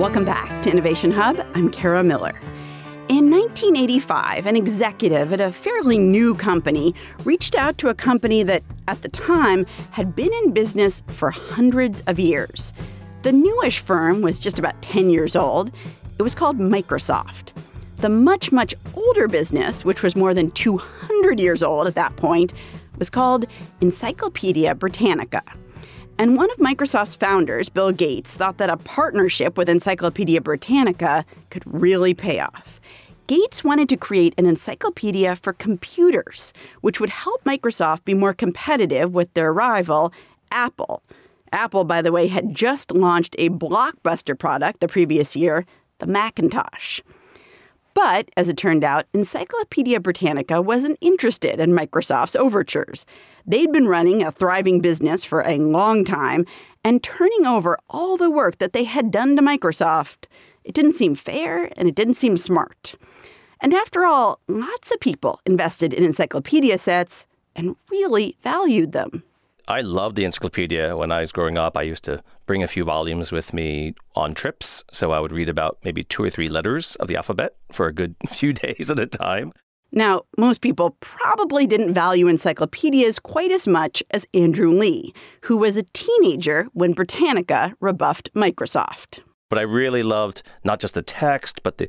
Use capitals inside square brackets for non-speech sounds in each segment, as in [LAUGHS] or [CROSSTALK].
Welcome back to Innovation Hub. I'm Kara Miller. In 1985, an executive at a fairly new company reached out to a company that, at the time, had been in business for hundreds of years. The newish firm was just about 10 years old. It was called Microsoft. The much, much older business, which was more than 200 years old at that point, was called Encyclopedia Britannica. And one of Microsoft's founders, Bill Gates, thought that a partnership with Encyclopedia Britannica could really pay off. Gates wanted to create an encyclopedia for computers, which would help Microsoft be more competitive with their rival, Apple. Apple, by the way, had just launched a blockbuster product the previous year, the Macintosh. But, as it turned out, Encyclopedia Britannica wasn't interested in Microsoft's overtures. They'd been running a thriving business for a long time, and turning over all the work that they had done to Microsoft, it didn't seem fair and it didn't seem smart. And after all, lots of people invested in encyclopedia sets and really valued them. I loved the encyclopedia when I was growing up. I used to bring a few volumes with me on trips. So I would read about maybe two or three letters of the alphabet for a good [LAUGHS] few days at a time. Now, most people probably didn't value encyclopedias quite as much as Andrew Lih, who was a teenager when Britannica rebuffed Microsoft. But I really loved not just the text, but the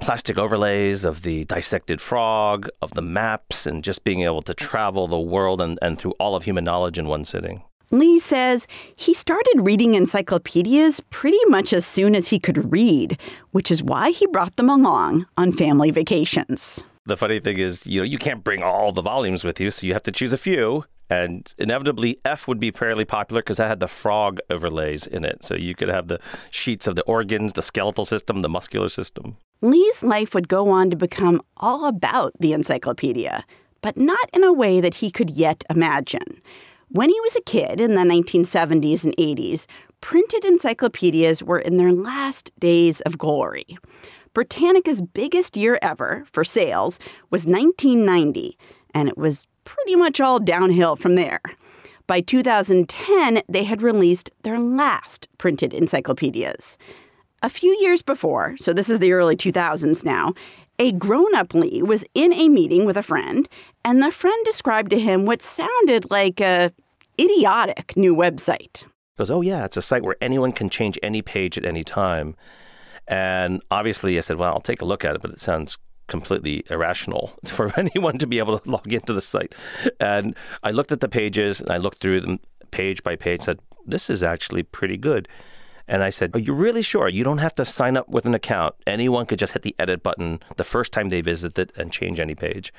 plastic overlays of the dissected frog, of the maps, and just being able to travel the world and, and through all of human knowledge in one sitting. Lih says he started reading encyclopedias pretty much as soon as he could read, which is why he brought them along on family vacations. The funny thing is, you know, you can't bring all the volumes with you, so you have to choose a few. And inevitably, F would be fairly popular because that had the frog overlays in it. So you could have the sheets of the organs, the skeletal system, the muscular system. Lih's life would go on to become all about the encyclopedia, but not in a way that he could yet imagine. When he was a kid in the 1970s and 80s, printed encyclopedias were in their last days of glory. Britannica's biggest year ever for sales was 1990, and it was pretty much all downhill from there. By 2010, they had released their last printed encyclopedias. A few years before, so this is the early 2000s now, a grown up Lih was in a meeting with a friend, and the friend described to him what sounded like a idiotic new website. He goes, Oh, yeah, it's a site where anyone can change any page at any time. And obviously, I said, Well, I'll take a look at it, but it sounds completely irrational [LAUGHS] for [LAUGHS] anyone to be able to log into the site. And I looked at the pages and I looked through them page by page, said, This is actually pretty good. And I said, Are you really sure? You don't have to sign up with an account. Anyone could just hit the edit button the first time they visit it and change any page.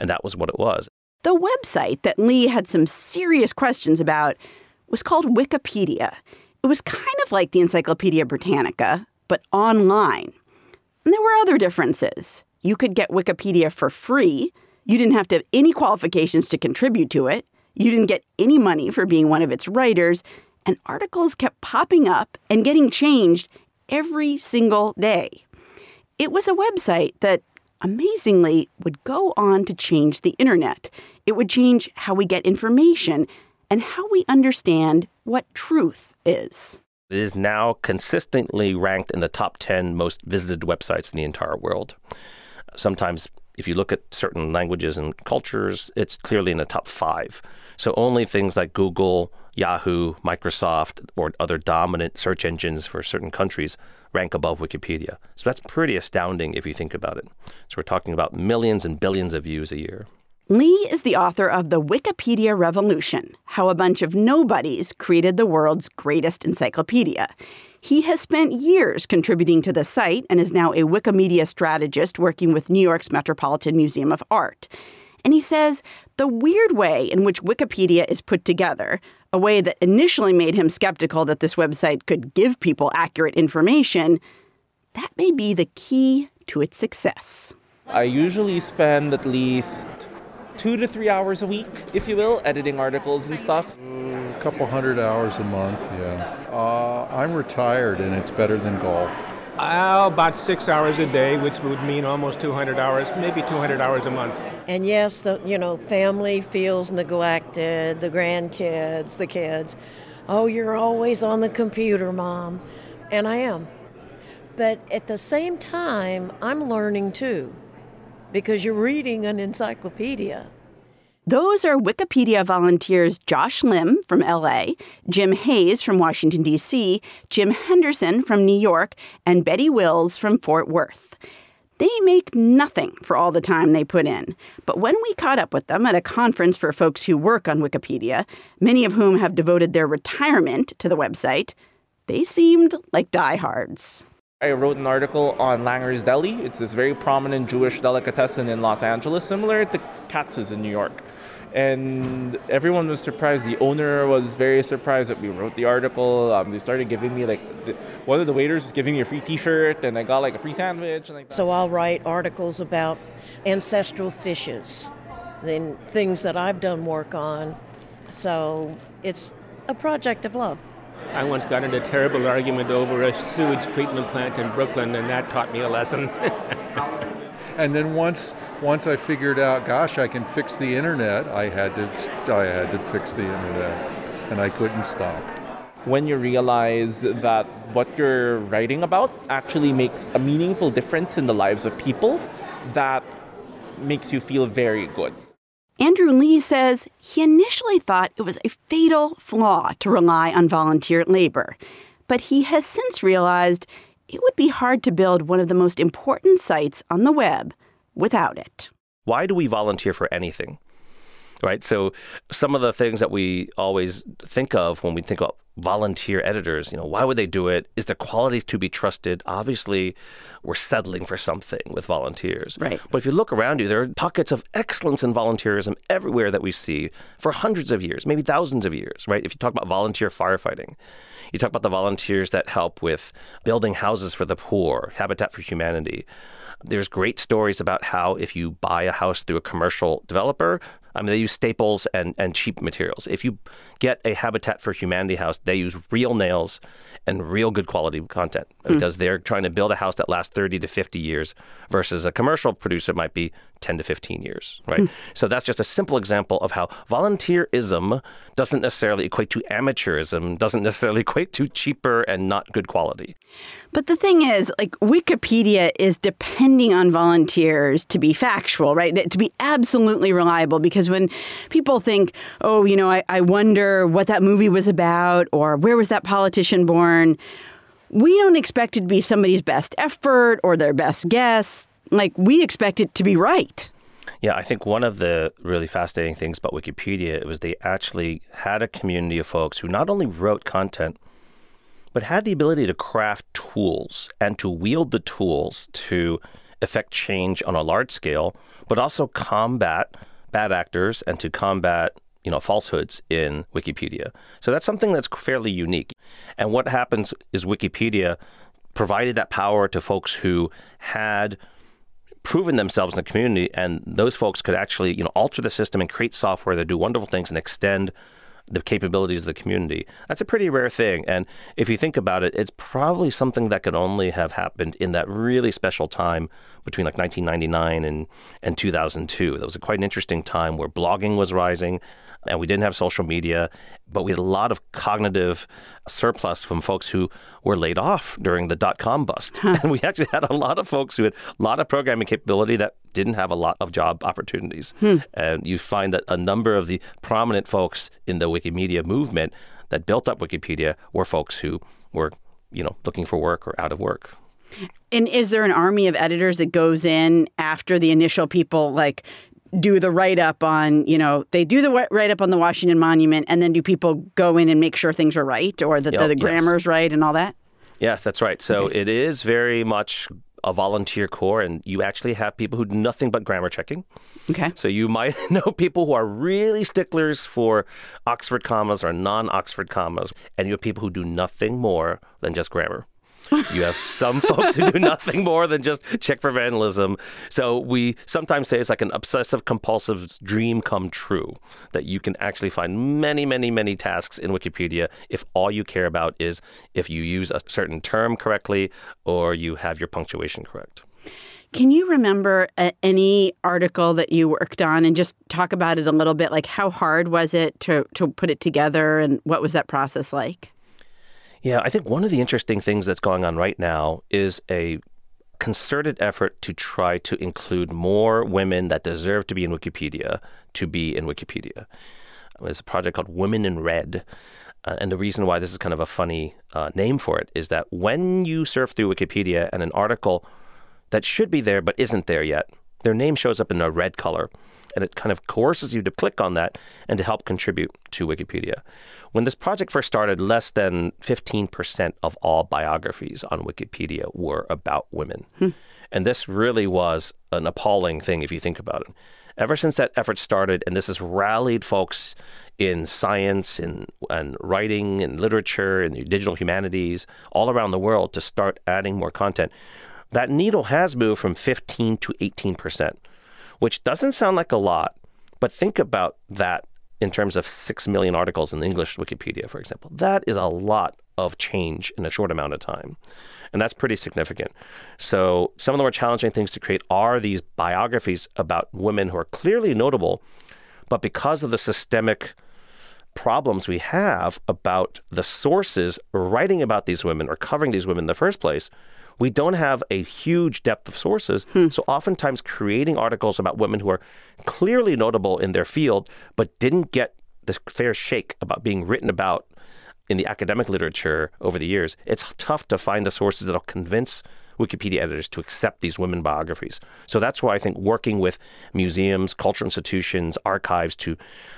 And that was what it was. The website that Lih had some serious questions about was called Wikipedia. It was kind of like the Encyclopedia Britannica, but online. And there were other differences you could get Wikipedia for free. You didn't have to have any qualifications to contribute to it. You didn't get any money for being one of its writers. And articles kept popping up and getting changed every single day. It was a website that amazingly would go on to change the internet. It would change how we get information and how we understand what truth is. It is now consistently ranked in the top 10 most visited websites in the entire world. Sometimes, if you look at certain languages and cultures, it's clearly in the top five. So only things like Google, Yahoo, Microsoft, or other dominant search engines for certain countries rank above Wikipedia. So that's pretty astounding if you think about it. So we're talking about millions and billions of views a year. Lih is the author of The Wikipedia Revolution How a Bunch of Nobodies Created the World's Greatest Encyclopedia. He has spent years contributing to the site and is now a Wikimedia strategist working with New York's Metropolitan Museum of Art. And he says the weird way in which Wikipedia is put together, a way that initially made him skeptical that this website could give people accurate information, that may be the key to its success. I usually spend at least two to three hours a week, if you will, editing articles and stuff. A couple hundred hours a month, yeah. Uh, I'm retired and it's better than golf. Uh, about six hours a day, which would mean almost 200 hours, maybe 200 hours a month. And yes, the you know family feels neglected, the grandkids, the kids. Oh, you're always on the computer, mom, and I am. But at the same time, I'm learning too, because you're reading an encyclopedia. Those are Wikipedia volunteers Josh Lim from LA, Jim Hayes from Washington, D.C., Jim Henderson from New York, and Betty Wills from Fort Worth. They make nothing for all the time they put in. But when we caught up with them at a conference for folks who work on Wikipedia, many of whom have devoted their retirement to the website, they seemed like diehards. I wrote an article on Langer's Deli. It's this very prominent Jewish delicatessen in Los Angeles, similar to Katz's in New York. And everyone was surprised. The owner was very surprised that we wrote the article. Um, they started giving me like the, one of the waiters was giving me a free T-shirt, and I got like a free sandwich. And like So I'll write articles about ancestral fishes, then things that I've done work on. So it's a project of love. I once got in a terrible argument over a sewage treatment plant in Brooklyn, and that taught me a lesson. [LAUGHS] And then once once I figured out, gosh, I can fix the internet, I had to I had to fix the internet, and I couldn't stop. when you realize that what you're writing about actually makes a meaningful difference in the lives of people, that makes you feel very good. Andrew Lih says he initially thought it was a fatal flaw to rely on volunteer labor, but he has since realized it would be hard to build one of the most important sites on the web without it. Why do we volunteer for anything? Right. So some of the things that we always think of when we think about volunteer editors, you know, why would they do it? Is the qualities to be trusted? Obviously, we're settling for something with volunteers. Right. But if you look around you, there are pockets of excellence in volunteerism everywhere that we see for hundreds of years, maybe thousands of years, right? If you talk about volunteer firefighting, you talk about the volunteers that help with building houses for the poor, Habitat for Humanity. There's great stories about how if you buy a house through a commercial developer, I mean, they use staples and, and cheap materials. If you get a Habitat for Humanity house, they use real nails and real good quality content hmm. because they're trying to build a house that lasts 30 to 50 years versus a commercial producer might be 10 to 15 years, hmm. right? So that's just a simple example of how volunteerism doesn't necessarily equate to amateurism, doesn't necessarily equate to cheaper and not good quality. But the thing is, like, Wikipedia is depending on volunteers to be factual, right? That- To be absolutely reliable. Because when people think, oh, you know, I, I wonder what that movie was about or where was that politician born, we don't expect it to be somebody's best effort or their best guess. Like, we expect it to be right. Yeah, I think one of the really fascinating things about Wikipedia was they actually had a community of folks who not only wrote content, but had the ability to craft tools and to wield the tools to affect change on a large scale, but also combat bad actors and to combat you know falsehoods in Wikipedia. So that's something that's fairly unique. And what happens is Wikipedia provided that power to folks who had proven themselves in the community, and those folks could actually, you know, alter the system and create software that do wonderful things and extend the capabilities of the community. That's a pretty rare thing, and if you think about it, it's probably something that could only have happened in that really special time between like 1999 and and 2002. That was quite an interesting time where blogging was rising. And we didn't have social media, but we had a lot of cognitive surplus from folks who were laid off during the dot com bust. And [LAUGHS] we actually had a lot of folks who had a lot of programming capability that didn't have a lot of job opportunities. Hmm. And you find that a number of the prominent folks in the Wikimedia movement that built up Wikipedia were folks who were, you know, looking for work or out of work. And is there an army of editors that goes in after the initial people like do the write up on, you know, they do the write up on the Washington Monument and then do people go in and make sure things are right or that Yep, the, the yes. grammar's right and all that? Yes, that's right. So it is very much a volunteer corps, and you actually have people who do nothing but grammar checking. Okay. So you might [LAUGHS] know people who are really sticklers for Oxford commas or non Oxford commas, and you have people who do nothing more than just grammar. You have some folks who do [LAUGHS] nothing more than just check for vandalism. So we sometimes say it's like an obsessive compulsive dream come true that you can actually find many, many, many tasks in Wikipedia if all you care about is if you use a certain term correctly or you have your punctuation correct. Can you remember uh, any article that you worked on and just talk about it a little bit? Like, how hard was it to, to put it together and what was that process like? Yeah, I think one of the interesting things that's going on right now is a concerted effort to try to include more women that deserve to be in Wikipedia to be in Wikipedia. There's a project called Women in Red. Uh, and the reason why this is kind of a funny uh, name for it is that when you surf through Wikipedia and an article that should be there but isn't there yet, their name shows up in a red color and it kind of coerces you to click on that and to help contribute to Wikipedia. When this project first started, less than 15% of all biographies on Wikipedia were about women. Hmm. And this really was an appalling thing if you think about it. Ever since that effort started, and this has rallied folks in science and, and writing and literature and digital humanities all around the world to start adding more content, that needle has moved from 15 to 18 percent which doesn't sound like a lot, but think about that in terms of 6 million articles in the English Wikipedia, for example. That is a lot of change in a short amount of time. And that's pretty significant. So, some of the more challenging things to create are these biographies about women who are clearly notable, but because of the systemic problems we have about the sources writing about these women or covering these women in the first place, we don't have a huge depth of sources. Hmm. So oftentimes creating articles about women who are clearly notable in their field, but didn't get the fair shake about being written about in the academic literature over the years, it's tough to find the sources that'll convince Wikipedia editors to accept these women biographies. So that's why I think working with museums, cultural institutions, archives to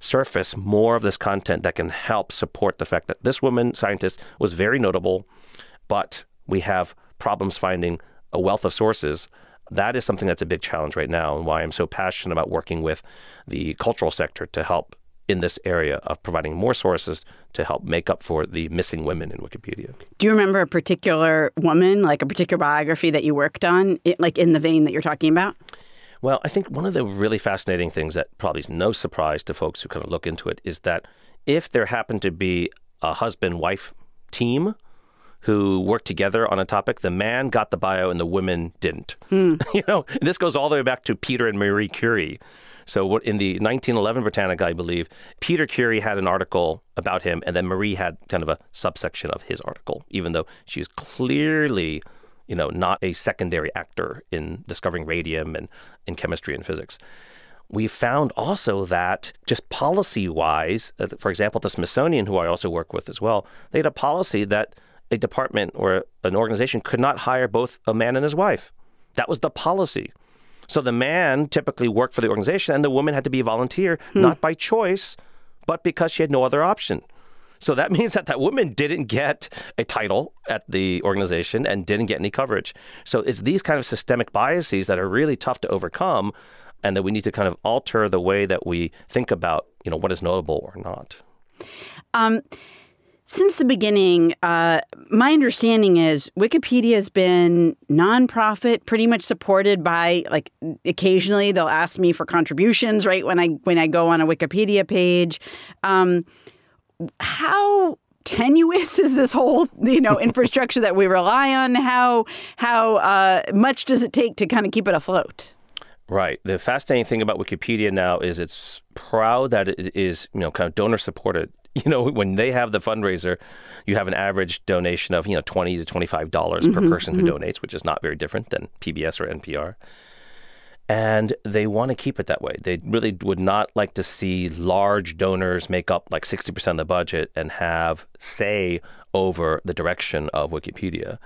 surface more of this content that can help support the fact that this woman scientist was very notable, but we have problems finding a wealth of sources, that is something that's a big challenge right now, and why I'm so passionate about working with the cultural sector to help in this area of providing more sources to help make up for the missing women in Wikipedia. Do you remember a particular woman, like a particular biography that you worked on, like in the vein that you're talking about? Well, I think one of the really fascinating things that probably is no surprise to folks who kind of look into it is that if there happened to be a husband wife team who worked together on a topic. The man got the bio and the women didn't. Mm. [LAUGHS] you know, this goes all the way back to Peter and Marie Curie. So in the 1911 Britannica, I believe, Peter Curie had an article about him, and then Marie had kind of a subsection of his article, even though she was clearly, you know, not a secondary actor in discovering radium and in chemistry and physics we found also that just policy wise, uh, for example, the Smithsonian, who I also work with as well, they had a policy that a department or an organization could not hire both a man and his wife. That was the policy. So the man typically worked for the organization and the woman had to be a volunteer, hmm. not by choice, but because she had no other option. So that [LAUGHS] means that that woman didn't get a title at the organization and didn't get any coverage. So it's these kind of systemic biases that are really tough to overcome and that we need to kind of alter the way that we think about, you know, what is notable or not. Um, since the beginning, uh, my understanding is Wikipedia has been nonprofit, pretty much supported by like occasionally they'll ask me for contributions right when I when I go on a Wikipedia page. Um, how tenuous is this whole you know [LAUGHS] infrastructure that we rely on? How how uh, much does it take to kind of keep it afloat? Right. The fascinating thing about Wikipedia now is it's proud that it is, you know, kind of donor supported. [LAUGHS] you know, when they have the fundraiser, you have an average donation of, you know, 20 to $25 mm-hmm, per person mm-hmm. who donates, which is not very different than PBS or NPR. And they want to keep it that way. They really would not like to see large donors make up like 60% of the budget and have say over the direction of Wikipedia.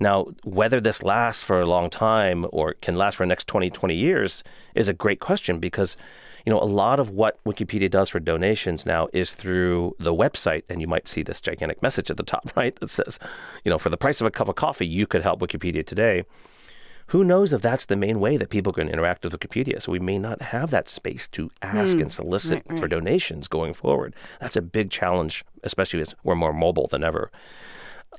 Now, whether this lasts for a long time or can last for the next 20, 20 years is a great question because you know, a lot of what Wikipedia does for donations now is through the website, and you might see this gigantic message at the top [LAUGHS] right that says, you know, for the price of a cup of coffee, you could help Wikipedia today. Who knows if that's the main way that people can interact with Wikipedia? So we may not have that space to ask hmm. and solicit right, right. for donations going forward. That's a big challenge, especially as we're more mobile than ever.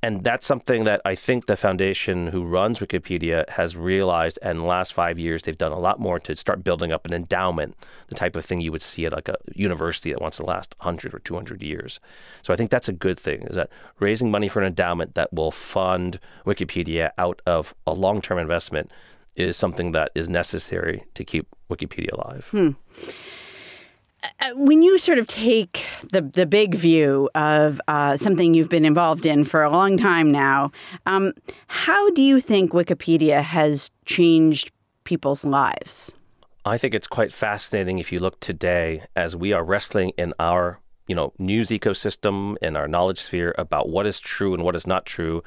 And that's something that I think the foundation who runs Wikipedia has realized. And last five years, they've done a lot more to start building up an endowment, the type of thing you would see at like a university that wants to last 100 or 200 years. So I think that's a good thing, is that raising money for an endowment that will fund Wikipedia out of a long term investment is something that is necessary to keep Wikipedia alive. Hmm. Uh, when you sort of take the the big view of uh, something you've been involved in for a long time now, um, how do you think Wikipedia has changed people's lives? I think it's quite fascinating if you look today as we are wrestling in our you know news ecosystem in our knowledge sphere about what is true and what is not true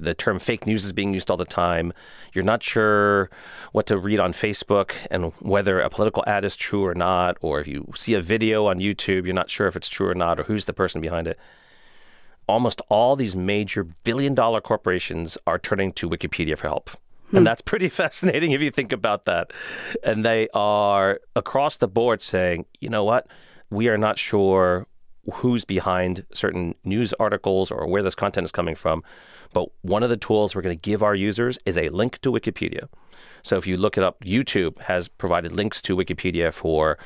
the term fake news is being used all the time. You're not sure what to read on Facebook and whether a political ad is true or not, or if you see a video on YouTube, you're not sure if it's true or not, or who's the person behind it. Almost all these major billion dollar corporations are turning to Wikipedia for help. And hmm. that's pretty [LAUGHS] fascinating if you think about that. And they are across the board saying, you know what? We are not sure who's behind certain news articles or where this content is coming from. But one of the tools we're going to give our users is a link to Wikipedia. So if you look it up, YouTube has provided links to Wikipedia for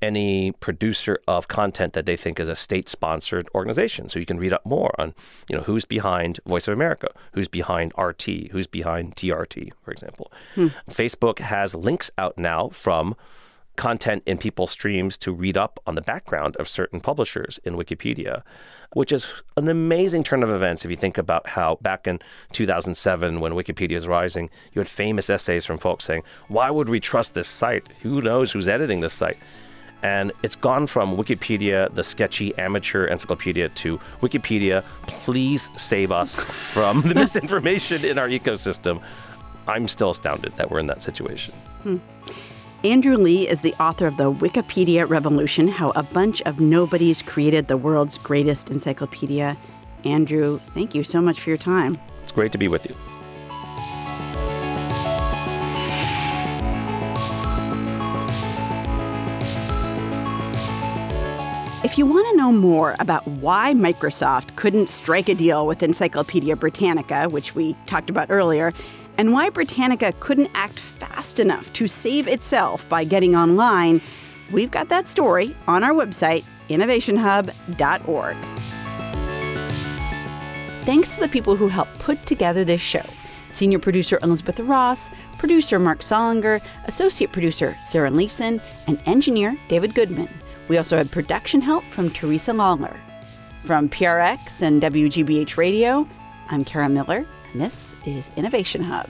any producer of content that they think is a state-sponsored organization. So you can read up more on, you know, who's behind Voice of America, who's behind RT, who's behind TRT, for example. Hmm. Facebook has links out now from content in people's streams to read up on the background of certain publishers in Wikipedia, which is an amazing turn of events if you think about how back in 2007, when Wikipedia was rising, you had famous essays from folks saying, Why would we trust this site? Who knows who's editing this site? And it's gone from Wikipedia, the sketchy amateur encyclopedia, to Wikipedia, please save us [LAUGHS] from the misinformation in our ecosystem. I'm still astounded that we're in that situation. Hmm. Andrew Lih is the author of The Wikipedia Revolution How a Bunch of Nobodies Created the World's Greatest Encyclopedia. Andrew, thank you so much for your time. It's great to be with you. If you want to know more about why Microsoft couldn't strike a deal with Encyclopedia Britannica, which we talked about earlier, and why Britannica couldn't act fast enough to save itself by getting online, we've got that story on our website, innovationhub.org. Thanks to the people who helped put together this show senior producer Elizabeth Ross, producer Mark Solinger, associate producer Sarah Leeson, and engineer David Goodman. We also had production help from Teresa Lawler. From PRX and WGBH Radio, I'm Kara Miller, and this is Innovation Hub.